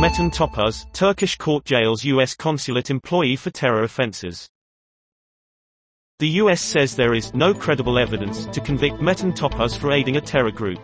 Metin Topuz, Turkish court jails U.S. consulate employee for terror offenses. The U.S. says there is no credible evidence to convict Metin Topuz for aiding a terror group.